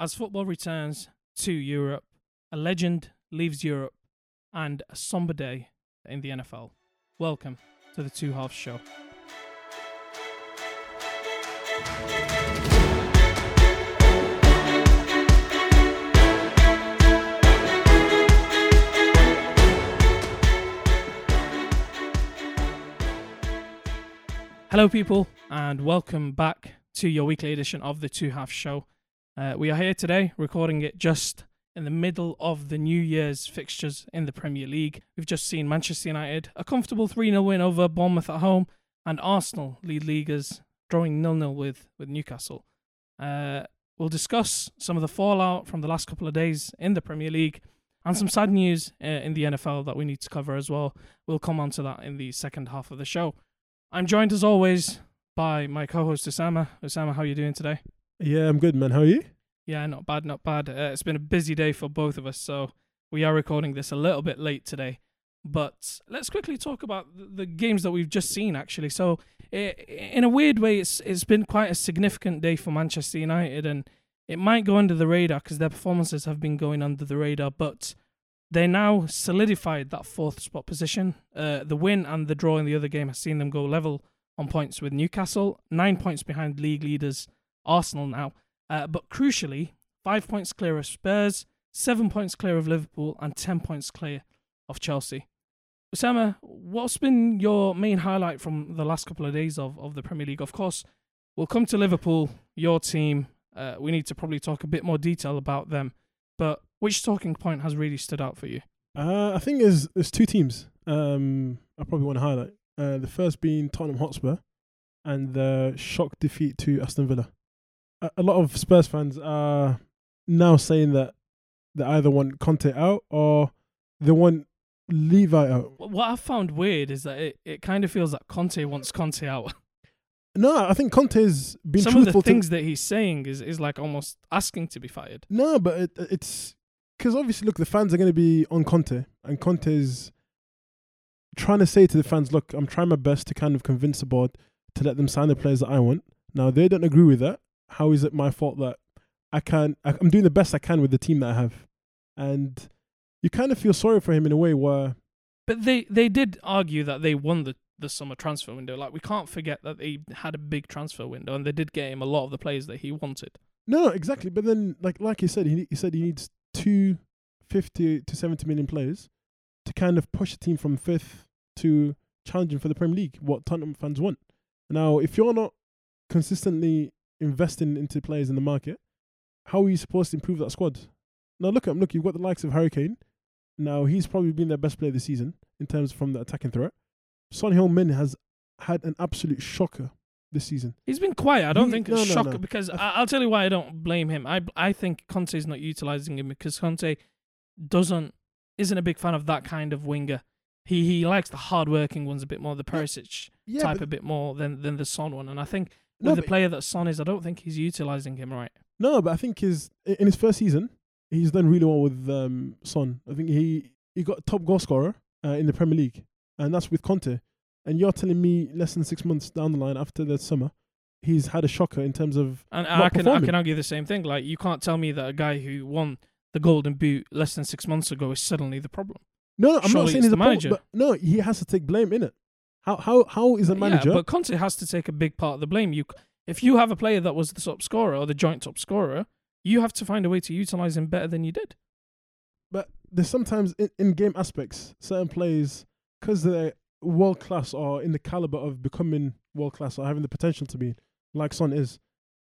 As football returns to Europe, a legend leaves Europe and a somber day in the NFL. Welcome to the Two Halves Show. Hello, people, and welcome back to your weekly edition of the Two Half Show. Uh, we are here today recording it just in the middle of the New Year's fixtures in the Premier League. We've just seen Manchester United, a comfortable 3 0 win over Bournemouth at home, and Arsenal lead leaguers drawing 0 0 with, with Newcastle. Uh, we'll discuss some of the fallout from the last couple of days in the Premier League and some sad news uh, in the NFL that we need to cover as well. We'll come on to that in the second half of the show. I'm joined as always by my co-host Osama. Osama, how are you doing today? Yeah, I'm good, man. How are you? Yeah, not bad, not bad. Uh, it's been a busy day for both of us, so we are recording this a little bit late today. But let's quickly talk about the games that we've just seen. Actually, so in a weird way, it's it's been quite a significant day for Manchester United, and it might go under the radar because their performances have been going under the radar, but they now solidified that fourth spot position. Uh, the win and the draw in the other game has seen them go level on points with Newcastle, nine points behind league leaders Arsenal now. Uh, but crucially, five points clear of Spurs, seven points clear of Liverpool, and ten points clear of Chelsea. Osama, what's been your main highlight from the last couple of days of, of the Premier League? Of course, we'll come to Liverpool, your team. Uh, we need to probably talk a bit more detail about them. But which talking point has really stood out for you? Uh, I think there's there's two teams. Um, I probably want to highlight. Uh, the first being Tottenham Hotspur, and the shock defeat to Aston Villa. A, lot of Spurs fans are now saying that they either want Conte out or they want Levy out. What I found weird is that it, it kind of feels that Conte wants Conte out. No, I think Conte's been Some of the truthful things to. that he's saying is, is like almost asking to be fired. No, but it, it's because obviously, look, the fans are going to be on Conte, and Conte's trying to say to the fans, look, I'm trying my best to kind of convince the board to let them sign the players that I want. Now they don't agree with that. How is it my fault that I can? I, I'm doing the best I can with the team that I have, and you kind of feel sorry for him in a way where. But they, they did argue that they won the, the summer transfer window. Like we can't forget that they had a big transfer window and they did get him a lot of the players that he wanted. No, no, exactly. But then, like like you said, he he said he needs two fifty to seventy million players to kind of push the team from fifth to challenging for the Premier League. What Tottenham fans want. Now, if you're not consistently investing into players in the market, how are you supposed to improve that squad? Now, look at him. Look, you've got the likes of Harry Kane. Now, he's probably been their best player this season in terms from the attacking threat. Son Heung-min has had an absolute shocker this season. He's been quiet. I don't He- think it's no, shocker no. because I, I'll tell you why I don't blame him. I I think Conte's not utilizing him because Conte doesn't isn't a big fan of that kind of winger. He he likes the hardworking ones a bit more, the Perisic Yeah, type a bit more than than the Son one. And I think no, with the player that Son is, I don't think he's utilizing him right. No, but I think his in his first season, he's done really well with um, Son. I think he he got top goal scorer uh, in the Premier League, and that's with Conte. And you're telling me less than six months down the line after the summer, he's had a shocker in terms of And I can I can argue the same thing. Like you can't tell me that a guy who won the Golden Boot less than six months ago is suddenly the problem. no, no I'm Surely not saying he's the a problem, manager. but no, he has to take blame in it. How how how is a manager? Yeah, but Conte has to take a big part of the blame. You, if you have a player that was the top scorer or the joint top scorer, you have to find a way to utilize him better than you did. But there's sometimes in, in game aspects, certain players, because they're world class or in the caliber of becoming world class or having the potential to be, like Son is,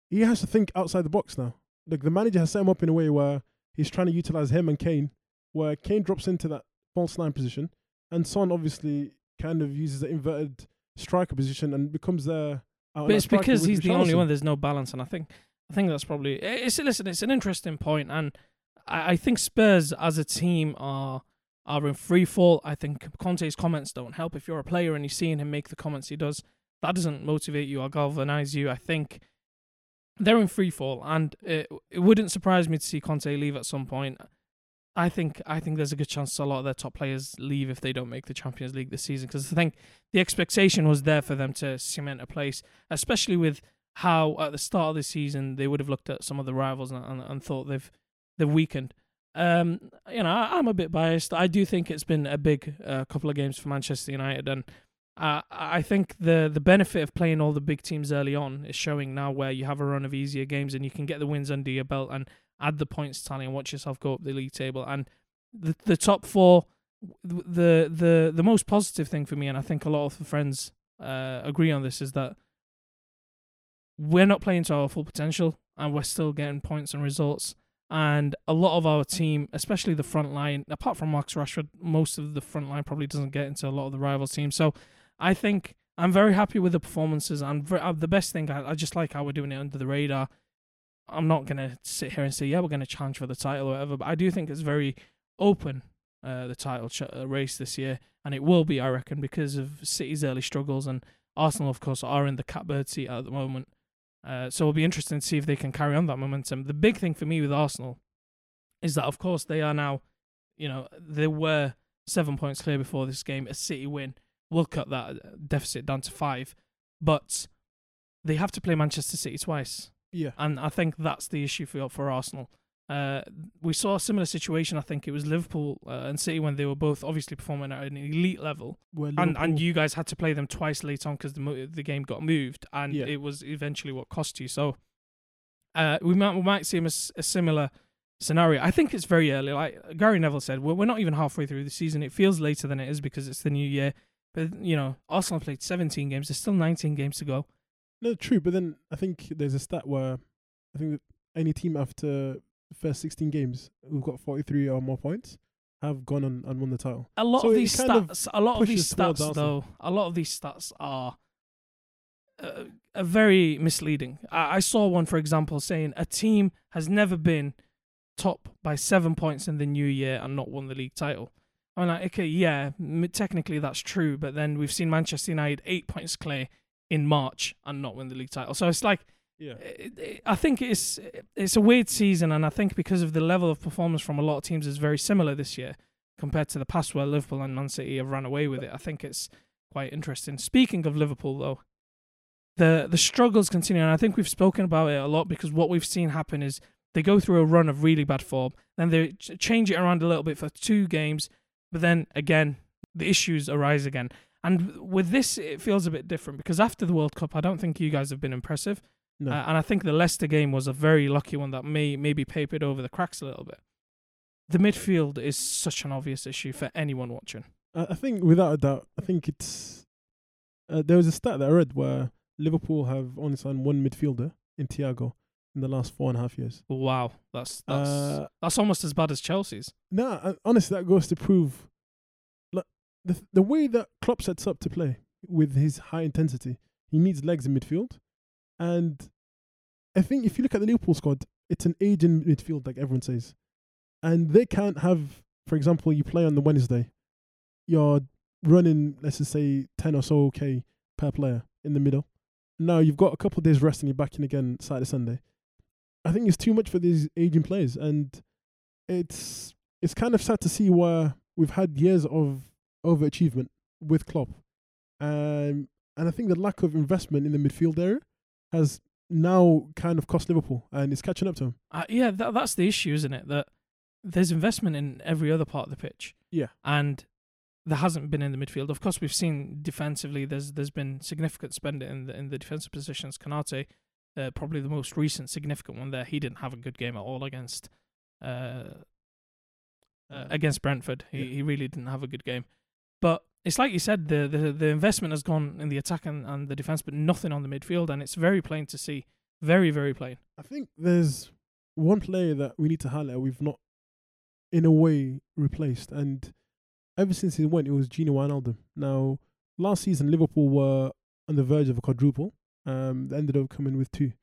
he has to think outside the box now. Like the manager has set him up in a way where he's trying to utilize him and Kane, where Kane drops into that false nine position, and Son obviously kind of uses the inverted striker position and becomes uh, there. But it's because he's the only one. There's no balance, and I think I think that's probably it's listen. It's an interesting point, and I, I think Spurs as a team are are in free fall. I think Conte's comments don't help. If you're a player and you're seeing him make the comments he does, that doesn't motivate you or galvanize you. I think they're in free fall, and it, it wouldn't surprise me to see Conte leave at some point. I think I think there's a good chance a lot of their top players leave if they don't make the Champions League this season because I think the expectation was there for them to cement a place, especially with how at the start of the season they would have looked at some of the rivals and, and, and thought they've they've weakened. Um, you know, I, am a bit biased. I do think it's been a big uh, couple of games for Manchester United, and I think the the benefit of playing all the big teams early on is showing now, where you have a run of easier games and you can get the wins under your belt and add the points tally and watch yourself go up the league table. And the the top four, the the the most positive thing for me, and I think a lot of the friends uh, agree on this, is that we're not playing to our full potential and we're still getting points and results. And a lot of our team, especially the front line, apart from Max Rashford, most of the front line probably doesn't get into a lot of the rivals teams. So I think I'm very happy with the performances. And uh, the best thing, I just like how we're doing it under the radar. I'm not to sit here and say, yeah, we're to challenge for the title or whatever, but I do think it's very open, uh, the title ch- uh, race this year. And it will be, I reckon, because of City's early struggles. And Arsenal, of course, are in the catbird seat at the moment. Uh, so it'll be interesting to see if they can carry on that momentum. The big thing for me with Arsenal is that, of course, they are now, you know, they were seven points clear before this game. A City win will cut that uh, deficit down to five, but they have to play Manchester City twice. Yeah, and I think that's the issue for for Arsenal. Uh, we saw a similar situation. I think it was Liverpool uh, and City when they were both obviously performing at an elite level, and and you guys had to play them twice late on because the mo- the game got moved, and yeah. it was eventually what cost you. So, uh, we might we might see a, a, similar scenario. I think it's very early. Like Gary Neville said, we're we're not even halfway through the season. It feels later than it is because it's the new year. But you know, Arsenal played 17 games. There's still 19 games to go. No, true. But then I think there's a stat where I think that any team after first 16 games who've got 43 or more points have gone on and won the title. A lot so of these stats, a lot of these stats though, a lot of these stats are uh, are very misleading. I, I saw one, for example, saying a team has never been top by seven points in the new year and not won the league title. I'm like, okay, yeah, technically that's true, but then we've seen Manchester United eight points clear in March and not win the league title. So it's like yeah, eh, eh, I think it's it's a weird season, and I think because of the level of performance from a lot of teams is very similar this year compared to the past, where Liverpool and Man City have run away with it. I think it's quite interesting. Speaking of Liverpool, though, the the struggles continue, and I think we've spoken about it a lot because what we've seen happen is they go through a run of really bad form, then they change it around a little bit for two games, but then again the issues arise again. And with this, it feels a bit different because after the World Cup, I don't think you guys have been impressive. No. Uh, and I think the Leicester game was a very lucky one that may maybe papered over the cracks a little bit. The midfield is such an obvious issue for anyone watching. I think without a doubt, I think it's. Uh, there was a stat that I read where Liverpool have only signed one midfielder in Thiago in the last four and a half years. Wow, that's that's uh, that's almost as bad as Chelsea's. No, nah, honestly, that goes to prove, the the way that Klopp sets up to play with his high intensity, he needs legs in midfield, and I think if you look at the Liverpool squad, it's an aging midfield, like everyone says. And they can't have, for example, you play on the Wednesday, you're running, let's just say, 10 or so K per player in the middle. Now you've got a couple of days rest and you're back in again Saturday, Sunday. I think it's too much for these aging players. And it's it's kind of sad to see where we've had years of overachievement with Klopp. Um, and I think the lack of investment in the midfield area has now kind of cost Liverpool and it's catching up to them. Uh, yeah, that, that's the issue, isn't it? That there's investment in every other part of the pitch. Yeah. And there hasn't been in the midfield. Of course, we've seen defensively. There's there's been significant spending in the in the defensive positions. Konate, uh, probably the most recent significant one there. He didn't have a good game at all against uh, uh, against Brentford. He yeah. he really didn't have a good game. But it's like you said, the, the the investment has gone in the attack and, and the defense, but nothing on the midfield, and it's very plain to see. Very, very plain. I think there's one player that we need to highlight we've not, in a way, replaced, and ever since he went, it was Gini Wijnaldum. Now, last season Liverpool were on the verge of a quadruple. Um, they ended up coming with two.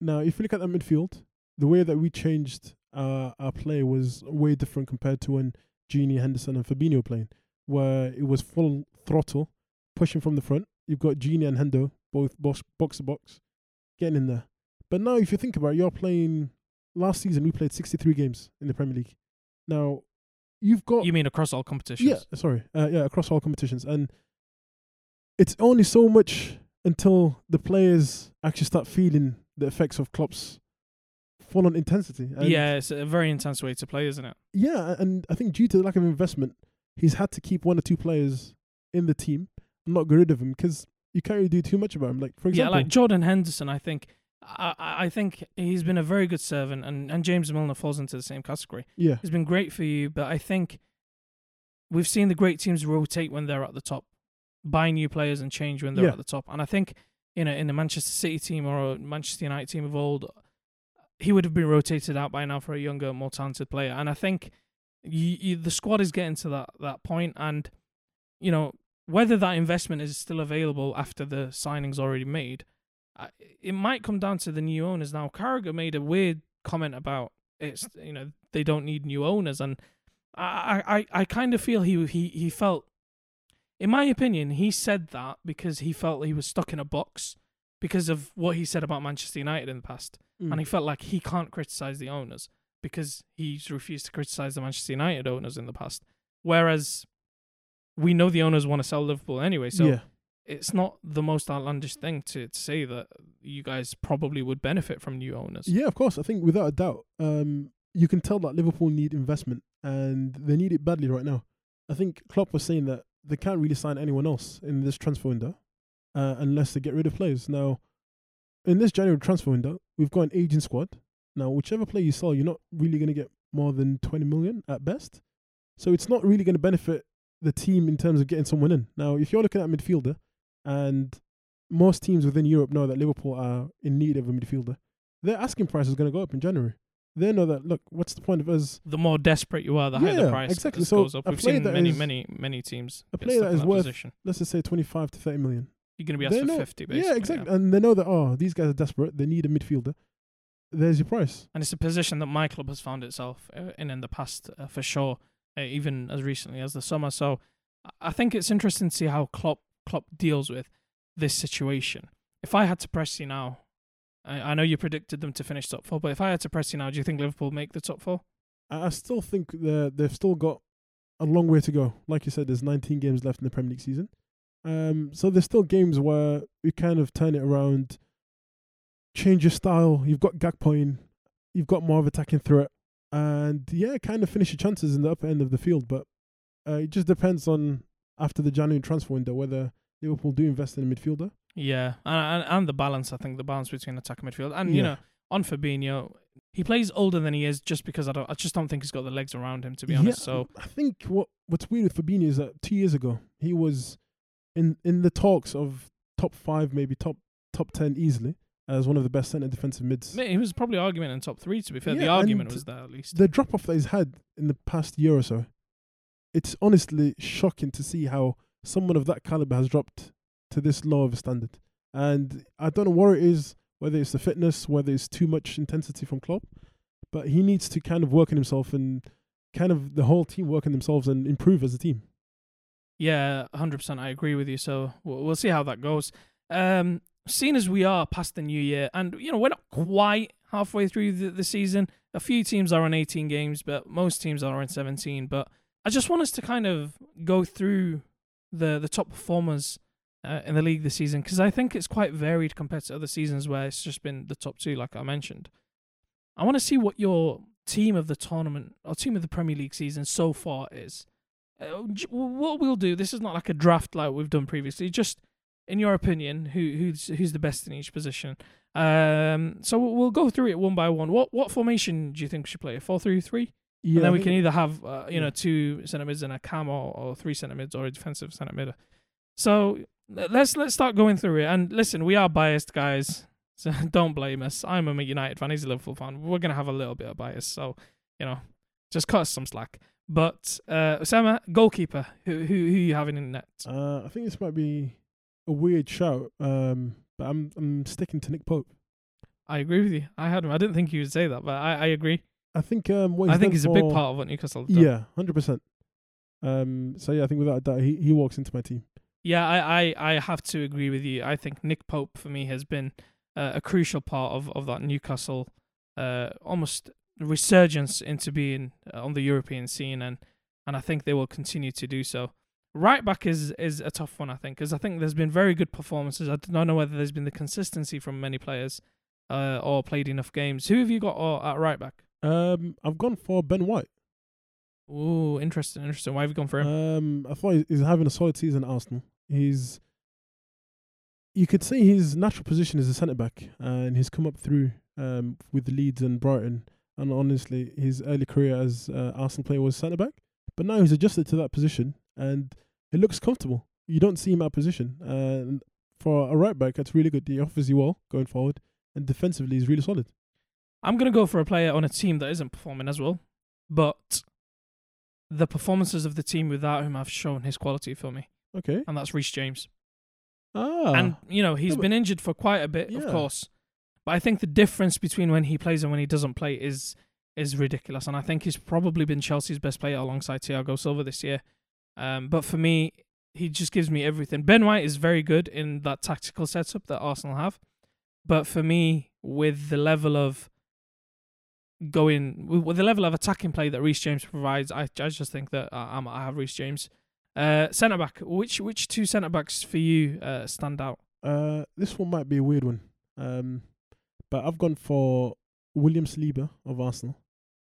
Now, if you look at that midfield, the way that we changed uh, our play was way different compared to when Gini, Henderson, and Fabinho playing where it was full throttle, pushing from the front. You've got Gini and Hendo, both box, box to box, getting in there. But now, if you think about it, you're playing. Last season, we played 63 games in the Premier League. Now, you've got. You mean across all competitions? Yeah, sorry. Uh, yeah, across all competitions. And it's only so much until the players actually start feeling the effects of Klopp's full on intensity. And yeah, it's a very intense way to play, isn't it? Yeah, and I think due to the lack of investment, he's had to keep one or two players in the team and not get rid of him because you can't really do too much about him. Like for example, yeah, like Jordan Henderson, I think. I, I think he's been a very good servant, and, and James Milner falls into the same category. yeah, He's been great for you, but I think we've seen the great teams rotate when they're at the top, buy new players and change when they're Yeah. at the top. And I think you know in the Manchester City team or a Manchester United team of old, he would have been rotated out by now for a younger, more talented player. And I think you, you, the squad is getting to that that point, and you know whether that investment is still available after the signing's already made. It might come down to the new owners now. Carragher made a weird comment about it's you know they don't need new owners, and I I, I kind of feel he he he felt, in my opinion, he said that because he felt he was stuck in a box because of what he said about Manchester United in the past, Mm. and he felt like he can't criticize the owners because he's refused to criticize the Manchester United owners in the past, whereas we know the owners want to sell Liverpool anyway, so yeah, it's not the most outlandish thing to, to say that you guys probably would benefit from new owners. yeah. Of course, I think without a doubt, um, you can tell that Liverpool need investment and they need it badly right now. I think Klopp was saying that they can't really sign anyone else in this transfer window uh, unless they get rid of players. Now, in this January transfer window, we've got an aging squad. Now, whichever player you sell, you're not really going to get more than 20 million at best. So it's not really going to benefit the team in terms of getting someone in. Now, if you're looking at a midfielder, and most teams within Europe know that Liverpool are in need of a midfielder, their asking price is going to go up in January. They know that, look, what's the point of us The more desperate you are, the higher the price exactly. So goes up. We've seen that many, is- many, many teams. a player that is worth- position. let's just say 25 to 30 million. You're going to be asked They for know- 50, basically. yeah, exactly. And they know that, oh, these guys are desperate. They need a midfielder. There's your price. And it's a position that my club has found itself uh, in in the past, uh, for sure, uh, even as recently as the summer. So I- think it's interesting to see how Klopp, Klopp deals with this situation. If I had to press you now, I, I know you predicted them to finish top four, but if I had to press you now, do you think Liverpool make the top four? I I still think they've still got a long way to go. Like you said, there's 19 games left in the Premier League season. Um, so there's still games where you kind of turn it around, change your style. You've got Gakpo in, you've got more of attacking threat, and yeah, kind of finish your chances in the upper end of the field. But uh, it just depends on after the January transfer window whether Liverpool do invest in a midfielder. Yeah, and, and and the balance. I think the balance between attack and midfield, and you know, on Fabinho, he plays older than he is just because I don't. I just don't think he's got the legs around him to be honest. Yeah, So I think what what's weird with Fabinho is that two years ago he was in in the talks of top five, maybe top top ten easily as one of the best centre defensive mids. Mate, he was probably argument in top three. To be fair, the argument was there at least. The drop off that he's had in the past year or so, it's honestly shocking to see how someone of that caliber has dropped to this low of a standard. And I don't know what it is, whether it's the fitness, whether it's too much intensity from Klopp, but he needs to kind of work on himself and kind of the whole team work on themselves and improve as a team. Yeah, hundred percent. I agree with you. So we'll, we'll see how that goes. Um, seeing as we are past the new year, and you know we're not quite halfway through the, the season. A few teams are on 18 games, but most teams are on 17. But I just want us to kind of go through the the top performers uh, in the league this season because I think it's quite varied compared to other seasons where it's just been the top two, like I mentioned. I want to see what your team of the tournament or team of the Premier League season so far is. Uh, what we'll do, this is not like a draft like we've done previously. Just in your opinion, who who's who's the best in each position? Um, so we'll go through it one by one. What what formation do you think we should play? A four three three? Yeah, and then we can either have uh, you know two centre mids and a cam or, or three centre mids or a defensive centre mid. So let's let's start going through it. And listen, we are biased guys, so don't blame us. I'm a United fan. He's a Liverpool fan. We're gonna have a little bit of bias, so you know, just cut us some slack. But uh, Osama, goalkeeper, who who who you having in net? Uh, I think this might be a weird shout, um, but I'm I'm sticking to Nick Pope. I agree with you. I had him. I didn't think you would say that, but I, I agree. I think um, what I he's think he's a big part of what Newcastle have done. Yeah, hundred percent. Um, so yeah, I think without a doubt, he he walks into my team. Yeah, I, I, I have to agree with you. I think Nick Pope for me has been uh, a crucial part of, of that Newcastle uh, almost resurgence into being uh, on the European scene, and, and I think they will continue to do so. Right back is is a tough one, I think, because I think there's been very good performances. I don't know whether there's been the consistency from many players uh, or played enough games. Who have you got uh, at right back? Um, I've gone for Ben White. Ooh, interesting, interesting. Why have you gone for him? Um, I thought he's- having a solid season at Arsenal. He's, you could say his natural position is a centre back, and he's come up through um with Leeds and Brighton. And honestly, his early career as uh, Arsenal player was centre back, but now he's adjusted to that position, and it looks comfortable. You don't see him out of position, and for a right back, that's really good. He offers you well going forward, and defensively, he's really solid. I'm gonna go for a player on a team that isn't performing as well, but the performances of the team without him have shown his quality for me, Okay. and that's Reece James. Ah. and you know he's Yeah, been injured for quite a bit, of course. But I think the difference between when he plays and when he doesn't play is is ridiculous, and I think he's probably been Chelsea's best player alongside Thiago Silva this year. Um, but for me, he just gives me everything. Ben White is very good in that tactical setup that Arsenal have, but for me, with the level of going with, the level of attacking play that Reece James provides, I, I just think that I, I'm, I have Reece James. Uh, centre back. Which which two centre backs for you uh, stand out? Uh, this one might be a weird one. Um, but I've gone for William Saliba of Arsenal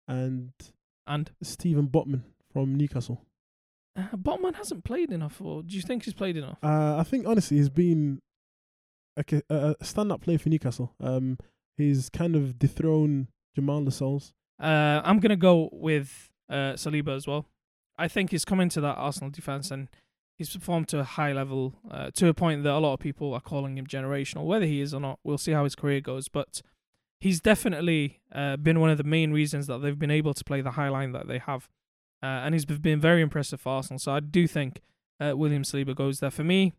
and And Sven Botman from Newcastle. Uh, Botman hasn't played enough, or do you think he's played enough? Uh, I think honestly he's been a a stand-up player for Newcastle. Um, he's kind of dethroned Jamal Lascelles. Uh, I'm gonna go with uh, Saliba as well. I think he's come into that Arsenal defense and he's performed to a high level, uh, to a point that a lot of people are calling him generational. Whether he is or not, we'll see how his career goes. But he's definitely uh, been one of the main reasons that they've been able to play the high line that they have, uh, and he's been very impressive for Arsenal. So I do think uh, William Saliba goes there for me.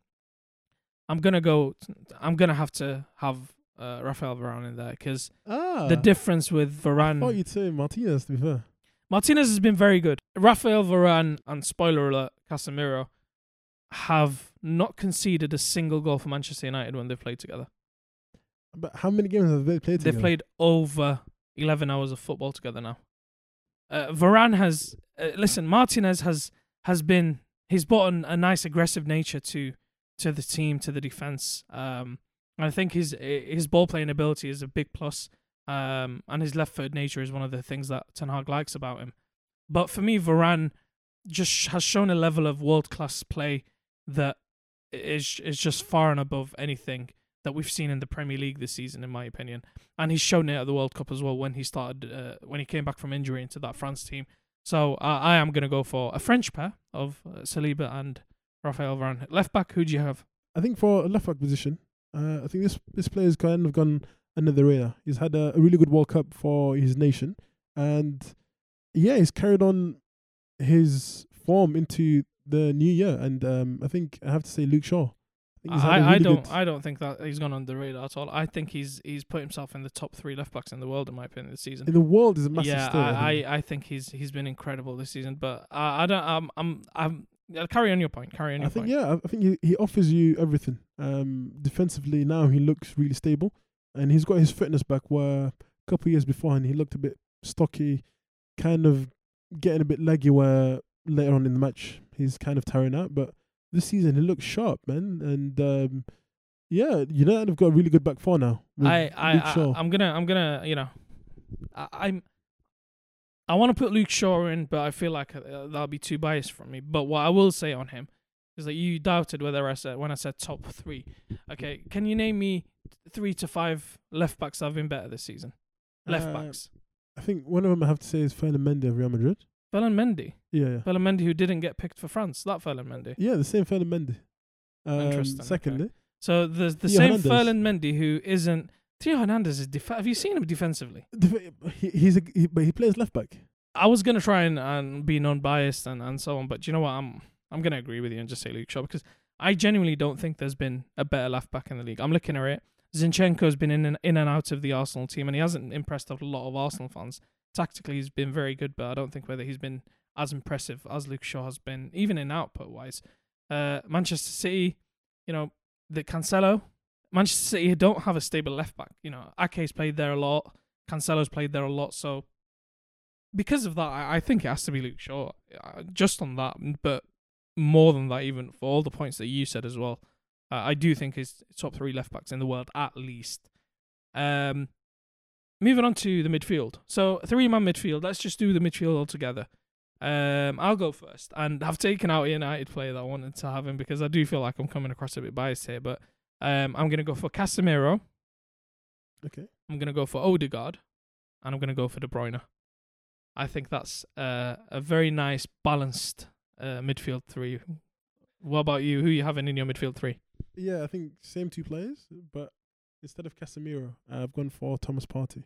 I'm gonna go. I'm gonna have to have uh, Rafael Varane in there because Ah, the difference with I Varane. thought you'd say Martinez. To be fair, Martinez has been very good. Rafael Varane and spoiler alert, Casemiro have not conceded a single goal for Manchester United when they've played together. but how many games have they played together? They've played over 11 hours of football together now. Uh, has uh, listen. Martinez has has been he's brought an, a nice aggressive nature to to the team to the defense. Um, I think his his ball playing ability is a big plus. Um, and his left foot nature is one of the things that Ten Hag likes about him. But for me, Varane just has shown a level of world class play that is is just far and above anything that we've seen in the Premier League this season, in my opinion. And he's shown it at the World Cup as well when he started uh, when he came back from injury into that France team. So uh, I am going to go for a French pair of uh, Saliba and Rafael Varane. Left back, who do you have? I think for a left back position, uh, I think this this player's kind of gone the radar. He's had a, a really good World Cup for his nation, and yeah, he's carried on his form into the new year. And um, I think I have to say Luke Shaw. I, think he's had a I, really don't good- I don't think that he's gone under the radar at all. I think he's he's put himself in the top three left backs in the world in my opinion this season. in the world is a massive yeah, step. I, think. I, I think he's he's been incredible this season. But I, I don't I'm I'm I'm yeah, carry on your point. Carry on your I think point. yeah, I- think he, he offers you everything. Um, defensively now he looks really stable, and he's got his fitness back. Where a couple of years beforehand he looked a bit stocky, kind of getting a bit leggy. Where later on in the match he's kind of tiring out, but this season he looks sharp, man. And um, yeah, United have got a really good back four now. I, I, I, I'm gonna I'm gonna you know I, I'm I want to put Luke Shaw in, but I feel like uh, that'll be too biased from me. But what I will say on him is that you doubted whether I said when I said top three. Okay, can you name me three to five left backs that have been better this season? Left Uh, backs. I think one of them I have to say is Ferland Mendy of Real Madrid. Ferland Mendy. Yeah, yeah, Ferland Mendy who didn't get picked for France. That Ferland Mendy. yeah. The same Ferland Mendy. Um, Interesting, okay. Secondly, So there's the Theo same Hernandez. Ferland Mendy who isn't. Theo Hernandez is. Def- have you seen him defensively? the- he, he's a, he, but he plays left back. I was gonna try and, and be non-biased and, and so on, but you know what? I'm I'm gonna agree with you and just say Luke Shaw because I genuinely don't think there's been a better left back in the league. I'm looking at it. Zinchenko's been in and in and out of the Arsenal team, and he hasn't impressed a lot of Arsenal fans. Tactically, he's been very good, but I don't think whether he's been as impressive as Luke Shaw has been, even in output wise. Uh, Manchester City, you know, the Cancelo. Manchester City don't have a stable left back. You know, Ake's played there a lot. Cancelo's played there a lot, so because of that, I, think it has to be Luke Shaw, uh, just on that. But more than that, even for all the points that you said as well. Uh, I do think he's top three left backs in the world at least. Um, moving on to the midfield. So three man midfield. Let's just do the midfield altogether. Um, I'll go first, and I've taken out a United player that I wanted to have him because I do feel like I'm coming across a bit biased here. But um, I'm gonna go for Casemiro. Okay. I'm gonna go for Odegaard, and I'm gonna go for De Bruyne. I think that's uh, a very nice balanced uh, midfield three. What about you? Who you having in your midfield three? Yeah, I think same two players, but instead of Casemiro, uh, I've gone for Thomas Partey.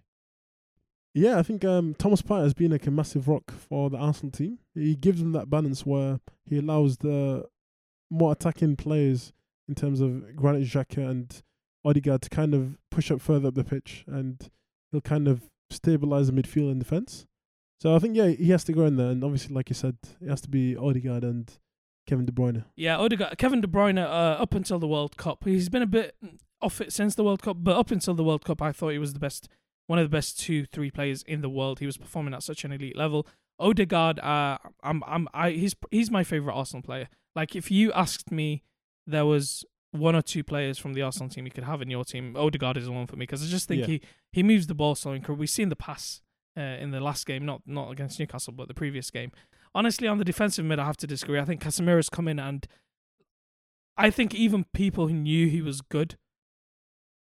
Yeah, I think um, Thomas Partey has been like a massive rock for the Arsenal team. He gives them that balance where he allows the more attacking players in terms of Granit Xhaka and Odegaard to kind of push up further up the pitch, and he'll kind of stabilize the midfield and defense. So I think yeah, he has to go in there, and obviously, like you said, it has to be Odegaard and Kevin De Bruyne. Yeah, Odegaard, Kevin De Bruyne. Uh, up until the World Cup, he's been a bit off it since the World Cup. But up until the World Cup, I thought he was the best, one of the best two, three players in the world. He was performing at such an elite level. Odegaard, uh, I'm, I'm, I, he's, he's my favorite Arsenal player. Like, if you asked me, there was one or two players from the Arsenal team you could have in your team. Odegaard is the one for me because I just think Yeah. he, he moves the ball so incredible. We've seen the pass uh, in the last game, not not against Newcastle, but the previous game. Honestly, on the defensive mid, I have to disagree. I think Casemiro's come in and I think even people who knew he was good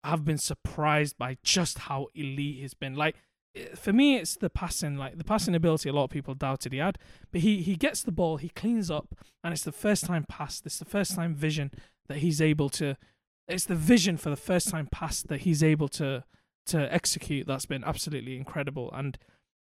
have been surprised by just how elite he's been. Like eh, for me, it's the passing. Like the passing ability, a lot of people doubted he had, but he he gets the ball, he cleans up, and it's the first time pass. It's the first time vision that he's able to. It's the vision for the first time pass that he's able to to execute. That's been absolutely incredible, and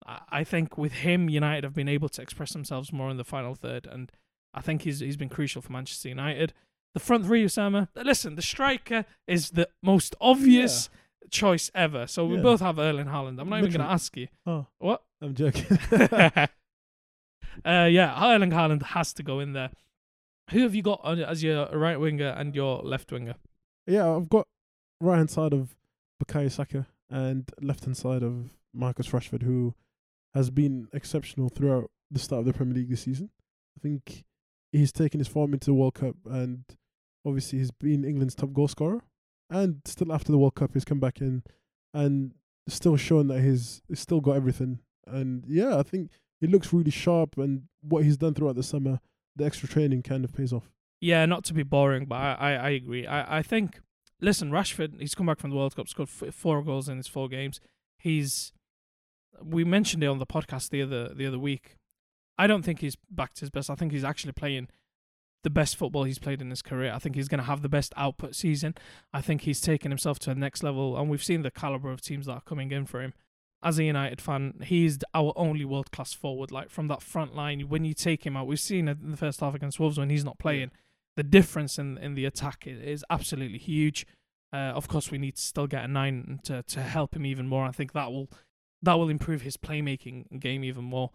I think with him, United have been able to express themselves more in the final third, and I think he's he's been crucial for Manchester United. The front three, Osama. Listen, the striker is the most obvious choice ever. So we Yeah. both have Erling Haaland. I'm not even going to ask you. Oh, What? I'm joking. uh, yeah, Erling Haaland has to go in there. Who have you got on- as your right winger and your left winger? yeah, I've got right hand side of Bukayo Saka and left hand side of Marcus Rashford, who has been exceptional throughout the start of the Premier League this season. I think he's taken his form into the World Cup, and obviously he's been England's top goal scorer. And still after the World Cup, he's come back in and still shown that he's, he's still got everything. And yeah, I think he looks really sharp, and what he's done throughout the summer, the extra training kind of pays off. Yeah, not to be boring, but I, I, I agree. I, I think, listen, Rashford, he's come back from the World Cup, scored f- four goals in his four games. He's, we mentioned it on the podcast the other the other week. I don't think he's back to his best. I think he's actually playing the best football he's played in his career. I think he's going to have the best output season. I think he's taken himself to the next level, and we've seen the caliber of teams that are coming in for him. As a United fan, he's our only world class forward. Like from that front line, when you take him out, we've seen it in the first half against Wolves when he's not playing. The difference in in the attack is absolutely huge. Uh, of course, we need to still get a nine to to help him even more. I think that will that will improve his playmaking game even more.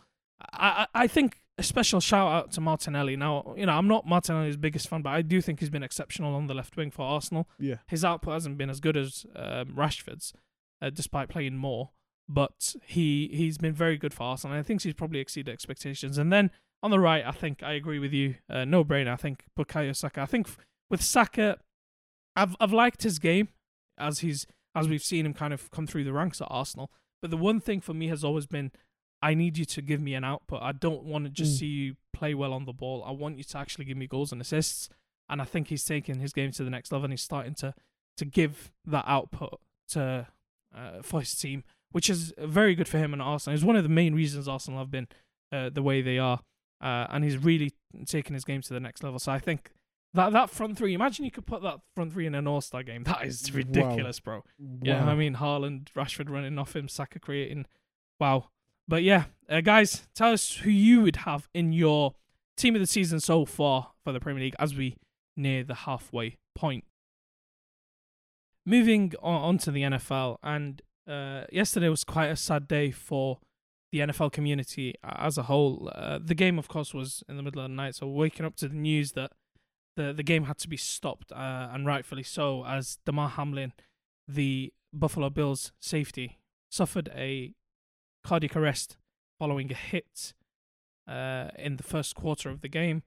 I, I I think a special shout out to Martinelli. Now, you know, I'm not Martinelli's biggest fan, but I do think he's been exceptional on the left wing for Arsenal. Yeah. His output hasn't been as good as um, Rashford's, uh, despite playing more. But he he's been very good for Arsenal. And I think he's probably exceeded expectations. And then on the right, I think I agree with you. Uh, no brainer. I think Bukayo Saka. I think f- with Saka, I've I've liked his game as he's as we've seen him kind of come through the ranks at Arsenal. But the one thing for me has always been, I need you to give me an output. I don't want to just Mm. see you play well on the ball. I want you to actually give me goals and assists. And I think he's taking his game to the next level and he's starting to to give that output to uh, for his team, which is very good for him and Arsenal. It's one of the main reasons Arsenal have been uh, the way they are, uh, and he's really taking his game to the next level. So I think that that front three. Imagine you could put that front three in an All Star game. That is Wow. ridiculous, bro. Yeah, Wow. I mean Haaland, Rashford running off him, Saka creating. Wow. But yeah, uh, guys, tell us who you would have in your team of the season so far for the Premier League as we near the halfway point. Moving on, on to the NFL, and uh, yesterday was quite a sad day for the NFL community as a whole. Uh, the game, of course, was in the middle of the night, so waking up to the news that the the game had to be stopped, uh, and rightfully so, as Damar Hamlin, the Buffalo Bills safety, suffered a cardiac arrest following a hit uh, in the first quarter of the game.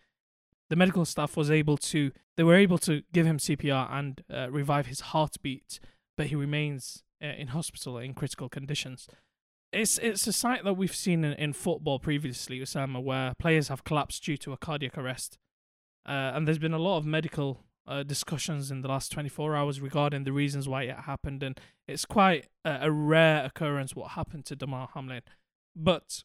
the medical staff was able to they were able to give him CPR and uh, revive his heartbeat, but he remains uh, in hospital in critical conditions. It's it's a sight that we've seen in, in football previously, Osama, where players have collapsed due to a cardiac arrest, uh, and there's been a lot of medical uh, discussions in the last 24 hours regarding the reasons why it happened, and it's quite a, a rare occurrence what happened to Damar Hamlin, but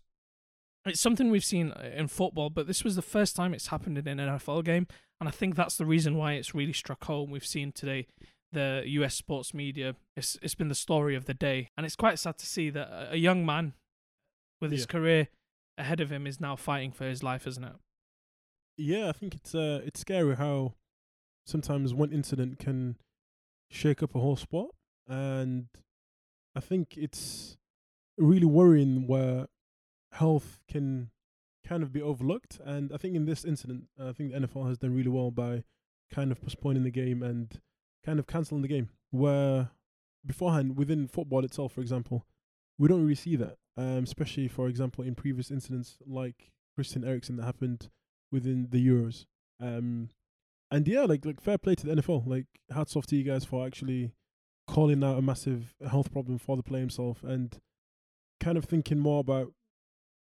it's something we've seen uh, in football, but this was the first time it's happened in an NFL game, and I think that's the reason why it's really struck home. We've seen today the US sports media. It's it's been the story of the day, and it's quite sad to see that a young man with his Yeah. career ahead of him is now fighting for his life, isn't it? Yeah, I think it's uh it's scary how sometimes one incident can shake up a whole sport, and I think it's really worrying where health can kind of be overlooked. And I think in this incident, I think the NFL has done really well by kind of postponing the game and kind of cancelling the game. Where beforehand, within football itself, for example, we don't really see that. Um, especially for example in previous incidents like Christian Eriksen that happened within the Euros. Um, and yeah, like like fair play to the NFL. Like hats off to you guys for actually calling out a massive health problem for the player himself and kind of thinking more about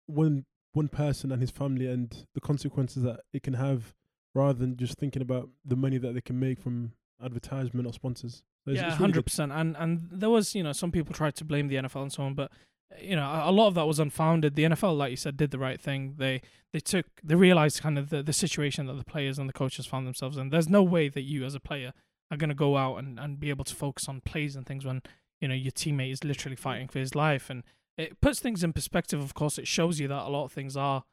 one one person and his family and the consequences that it can have rather than just thinking about the money that they can make from advertisement or sponsors. So it's- yeah, hundred percent. And and there was you know some people tried to blame the NFL and so on, but you know a, lot of that was unfounded. The NFL, like you said, did the right thing. They they took they realized kind of the the situation that the players and the coaches found themselves in. There's no way that you as a player are going to go out and and be able to focus on plays and things when you know your teammate is literally fighting for his life and it puts things in perspective of course it shows you that a lot of things are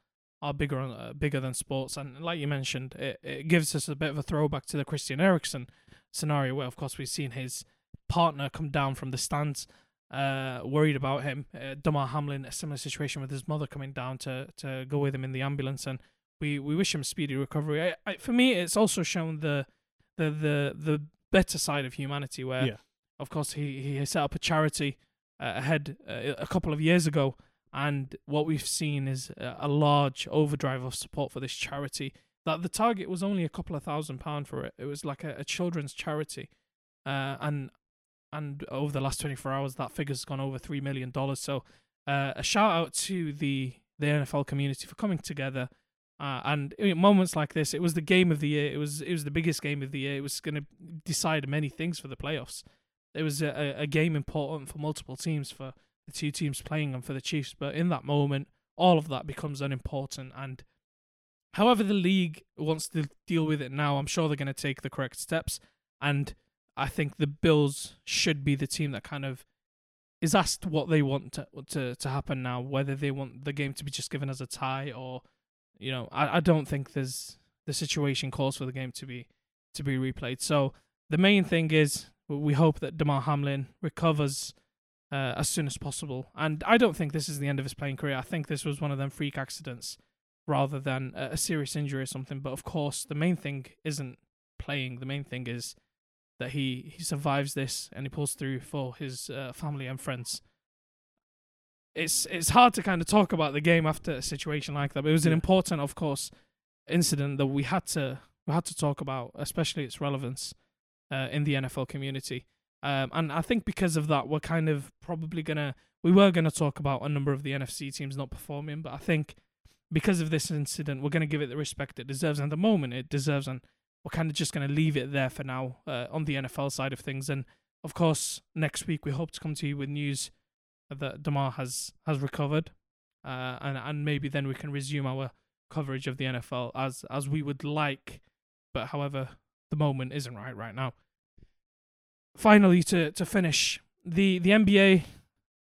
are bigger uh, bigger than sports and like you mentioned it, it gives us a bit of a throwback to the Christian Eriksen scenario where of course we've seen his partner come down from the stands uh worried about him. Uh, Damar Hamlin a similar situation with his mother coming down to to go with him in the ambulance and we we wish him speedy recovery. I, I, for me it's also shown the the the the better side of humanity where Yeah. of course he he set up a charity uh, ahead uh, a couple of years ago and what we've seen is a, a large overdrive of support for this charity. That the target was only a couple of thousand pound for it. It was like a, a children's charity uh, and and over the last 24 hours that figure's gone over 3 million dollars. So uh, a shout out to the the NFL community for coming together uh, and in moments like this it was the game of the year. It was it was the biggest game of the year. It was going to decide many things for the playoffs. It was a- a game important for multiple teams for the two teams playing and for the Chiefs. But in that moment all of that becomes unimportant. And however the league wants to deal with it now I'm sure they're going to take the correct steps. And I think the Bills should be the team that kind of is asked what they want to to, to happen now, whether they want the game to be just given as a tie or, you know, I, I don't think there's the situation calls for the game to be to be replayed. So the main thing is we hope that Damar Hamlin recovers uh, as soon as possible. And I don't think this is the end of his playing career. I think this was one of them freak accidents rather than a, a serious injury or something. But of course, the main thing isn't playing. The main thing is that he he survives this and he pulls through for his uh, family and friends. It's it's hard to kind of talk about the game after a situation like that, but it was an important, of course, incident that we had to we had to talk about, especially its relevance uh, in the NFL community. Um, and I think because of that, we're kind of probably gonna we were gonna talk about a number of the NFC teams not performing, but I think because of this incident, we're gonna give it the respect it deserves. And at the moment, it deserves, and we're kind of just going to leave it there for now uh, on the NFL side of things. And of course, next week we hope to come to you with news that Damar has has recovered, uh, and and maybe then we can resume our coverage of the NFL as as we would like. But however, the moment isn't right right now. Finally, to to finish the the NBA,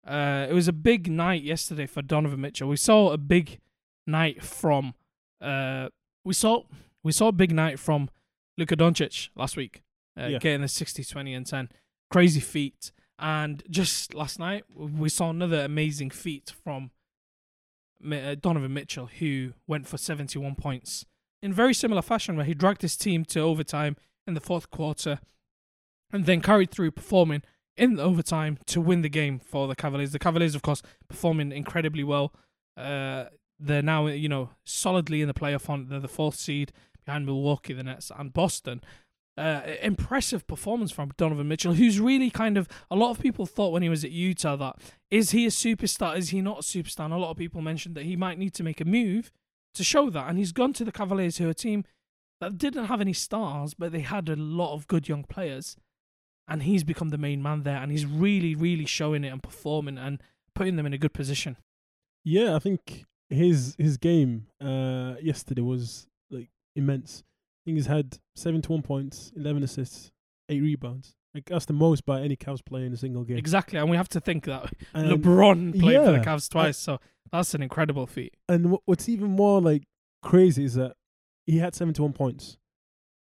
uh, it was a big night yesterday for Donovan Mitchell. We saw a big night from uh, we saw we saw a big night from Luka Doncic last week, uh, Yeah. getting a 60, 20, and 10. Crazy feat. And just last night, we saw another amazing feat from uh, Donovan Mitchell, who went for 71 points in very similar fashion, where he dragged his team to overtime in the fourth quarter and then carried through performing in the overtime to win the game for the Cavaliers. The Cavaliers, of course, performing incredibly well. Uh, they're now, you know, solidly in the playoff hunt. They're the fourth seed behind Milwaukee, the Nets, and Boston. Uh, impressive performance from Donovan Mitchell, who's really kind of a lot of people thought when he was at Utah that is he a superstar? Is he not a superstar? And a lot of people mentioned that he might need to make a move to show that. And he's gone to the Cavaliers, who are a team that didn't have any stars, but they had a lot of good young players. And he's become the main man there, and he's really, really showing it and performing and putting them in a good position. Yeah, I think his his game uh, yesterday was like immense. I think he's had seventy one points, eleven assists, eight rebounds. Like that's the most by any Cavs player in a single game. Exactly, and we have to think that And- LeBron played for the yeah, Cavs twice, so that's an incredible feat. And wh- what's even more like crazy is that he had 71 points.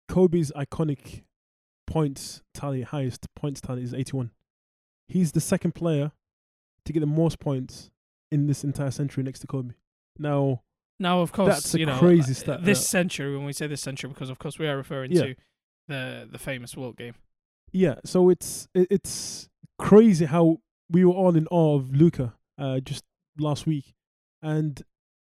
Kobe's iconic points tally, highest points tally, is 81. He's the second player to get the most points in this entire century next to Kobe. Now, Now, of course, That's a you know, crazy stat, This that. century, when we say this century, because of course we are referring Yeah. to the the famous Wilt game. yeah, so it's it, it's crazy how we were all in awe of Luka uh, just last week, and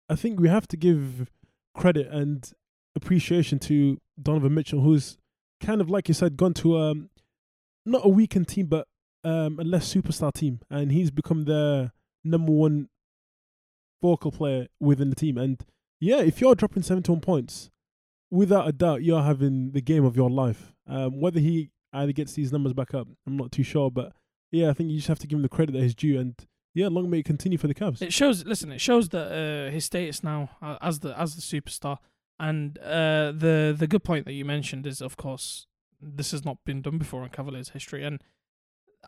I think we have to give credit and appreciation to Donovan Mitchell, who's kind of like you said, gone to um not a weakened team, but um a less superstar team, and he's become their number one focal player within the team. And yeah, if you're dropping 71 points, without a doubt, you're having the game of your life. Um, whether he either gets these numbers back up, I'm not too sure, but yeah, I think you just have to give him the credit that is due. And yeah, long may it continue for the Cavs. It shows. Listen, it shows that uh, his status now uh, as the as the superstar, and uh, the the good point that you mentioned is, of course, this has not been done before in Cavaliers history, and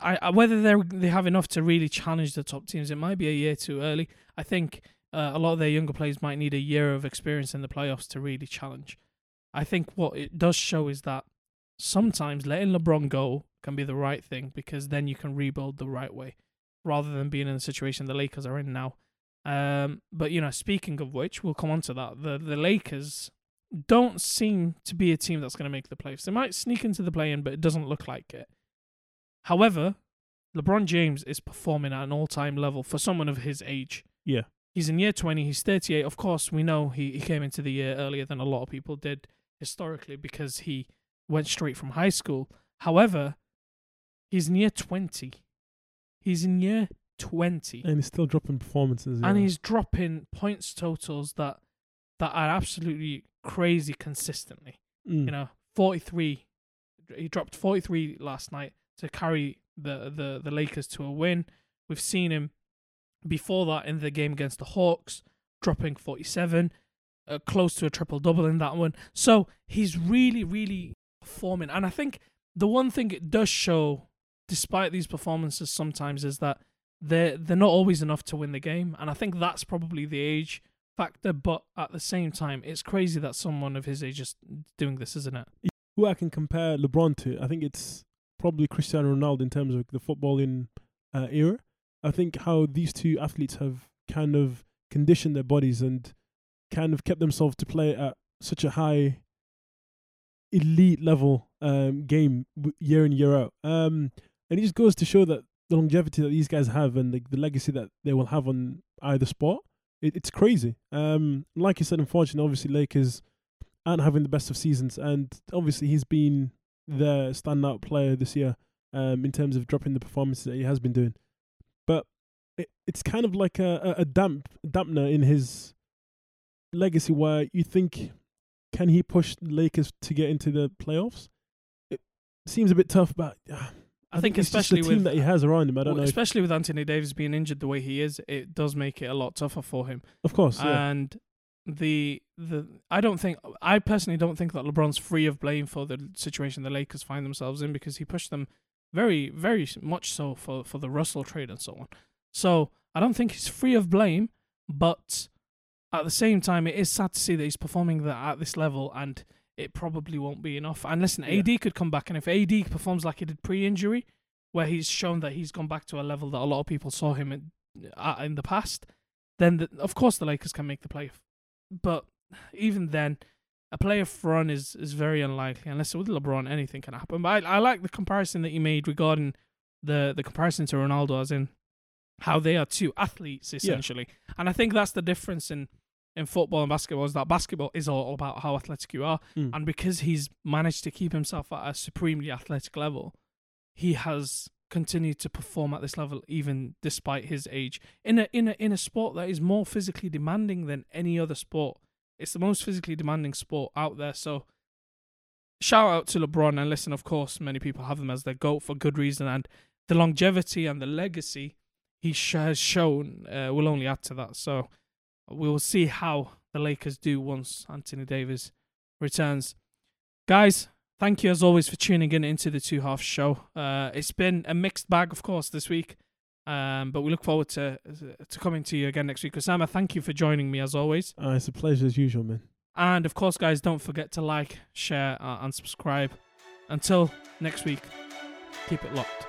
I, whether they they have enough to really challenge the top teams, it might be a year too early. I think uh, a lot of their younger players might need a year of experience in the playoffs to really challenge. I think what it does show is that sometimes letting LeBron go can be the right thing because then you can rebuild the right way rather than being in the situation the Lakers are in now. Um, but you know, speaking of which, we'll come on to that. The the Lakers don't seem to be a team that's going to make the playoffs. They might sneak into the play-in, but it doesn't look like it. However, LeBron James is performing at an all-time level for someone of his age. Yeah. He's in year 20, he's 38. Of course, we know he, he came into the year earlier than a lot of people did historically because he went straight from high school. However, he's in year 20. He's in year 20 And he's still dropping performances. and he's dropping points totals that that are absolutely crazy consistently. Mm. You know, 43 he dropped 43 last night to carry the the the Lakers to a win. We've seen him before that in the game against the Hawks dropping 47, uh, close to a triple double in that one. So, he's really really performing and I think the one thing it does show despite these performances sometimes is that they're they're not always enough to win the game, and I think that's probably the age factor. But at the same time, it's crazy that someone of his age is doing this, isn't it? Who I can compare LeBron to, I think it's probably Cristiano Ronaldo in terms of the footballing uh, era. I think how these two athletes have kind of conditioned their bodies and kind of kept themselves to play at such a high elite level um, game year in year out. Um, and it just goes to show that the longevity that these guys have and the, the legacy that they will have on either sport, it, it's crazy. Um, like you said, unfortunately, obviously Lakers aren't having the best of seasons, and obviously he's been the standout player this year um, in terms of dropping the performances that he has been doing. But it, it's kind of like a, a, damp dampener in his legacy, where you think, can he push the Lakers to get into the playoffs? It seems a bit tough, but uh, I, think, it's just especially the team with that he has around him. I don't well, know. Especially with Anthony Davis being injured the way he is, it does make it a lot tougher for him. of course, yeah. And the the I don't think I personally don't think that LeBron's free of blame for the situation the Lakers find themselves in because he pushed them very very much so for for the Russell trade and so on. So I don't think he's free of blame, but at the same time, it is sad to see that he's performing that at this level and it probably won't be enough. And listen, Yeah. AD could come back, and if AD performs like he did pre-injury, where he's shown that he's gone back to a level that a lot of people saw him in, at in the past, then the, of course the Lakers can make the play. But even then, a playoff run is is very unlikely unless with LeBron anything can happen. But I, I like the comparison that you made regarding the the comparison to Ronaldo, as in how they are two athletes essentially, and I think that's the difference in in football and basketball is that basketball is all about how athletic you are, Mm. and because he's managed to keep himself at a supremely athletic level, he has continued to perform at this level even despite his age in a in a in a sport that is more physically demanding than any other sport. It's the most physically demanding sport out there. So shout out to LeBron and listen, of course, many people have him as their GOAT for good reason and the longevity and the legacy he has shown uh, will only add to that. So we'll see how the Lakers do once Anthony Davis returns. Guys, thank you as always for tuning in into the two half show. Uh, it's been a mixed bag, of course, this week. Um, but we look forward to to coming to you again next week. Osama, thank you for joining me as always. Uh, it's a pleasure as usual, man. And of course, guys, don't forget to like, share, uh, and subscribe. Until next week, keep it locked.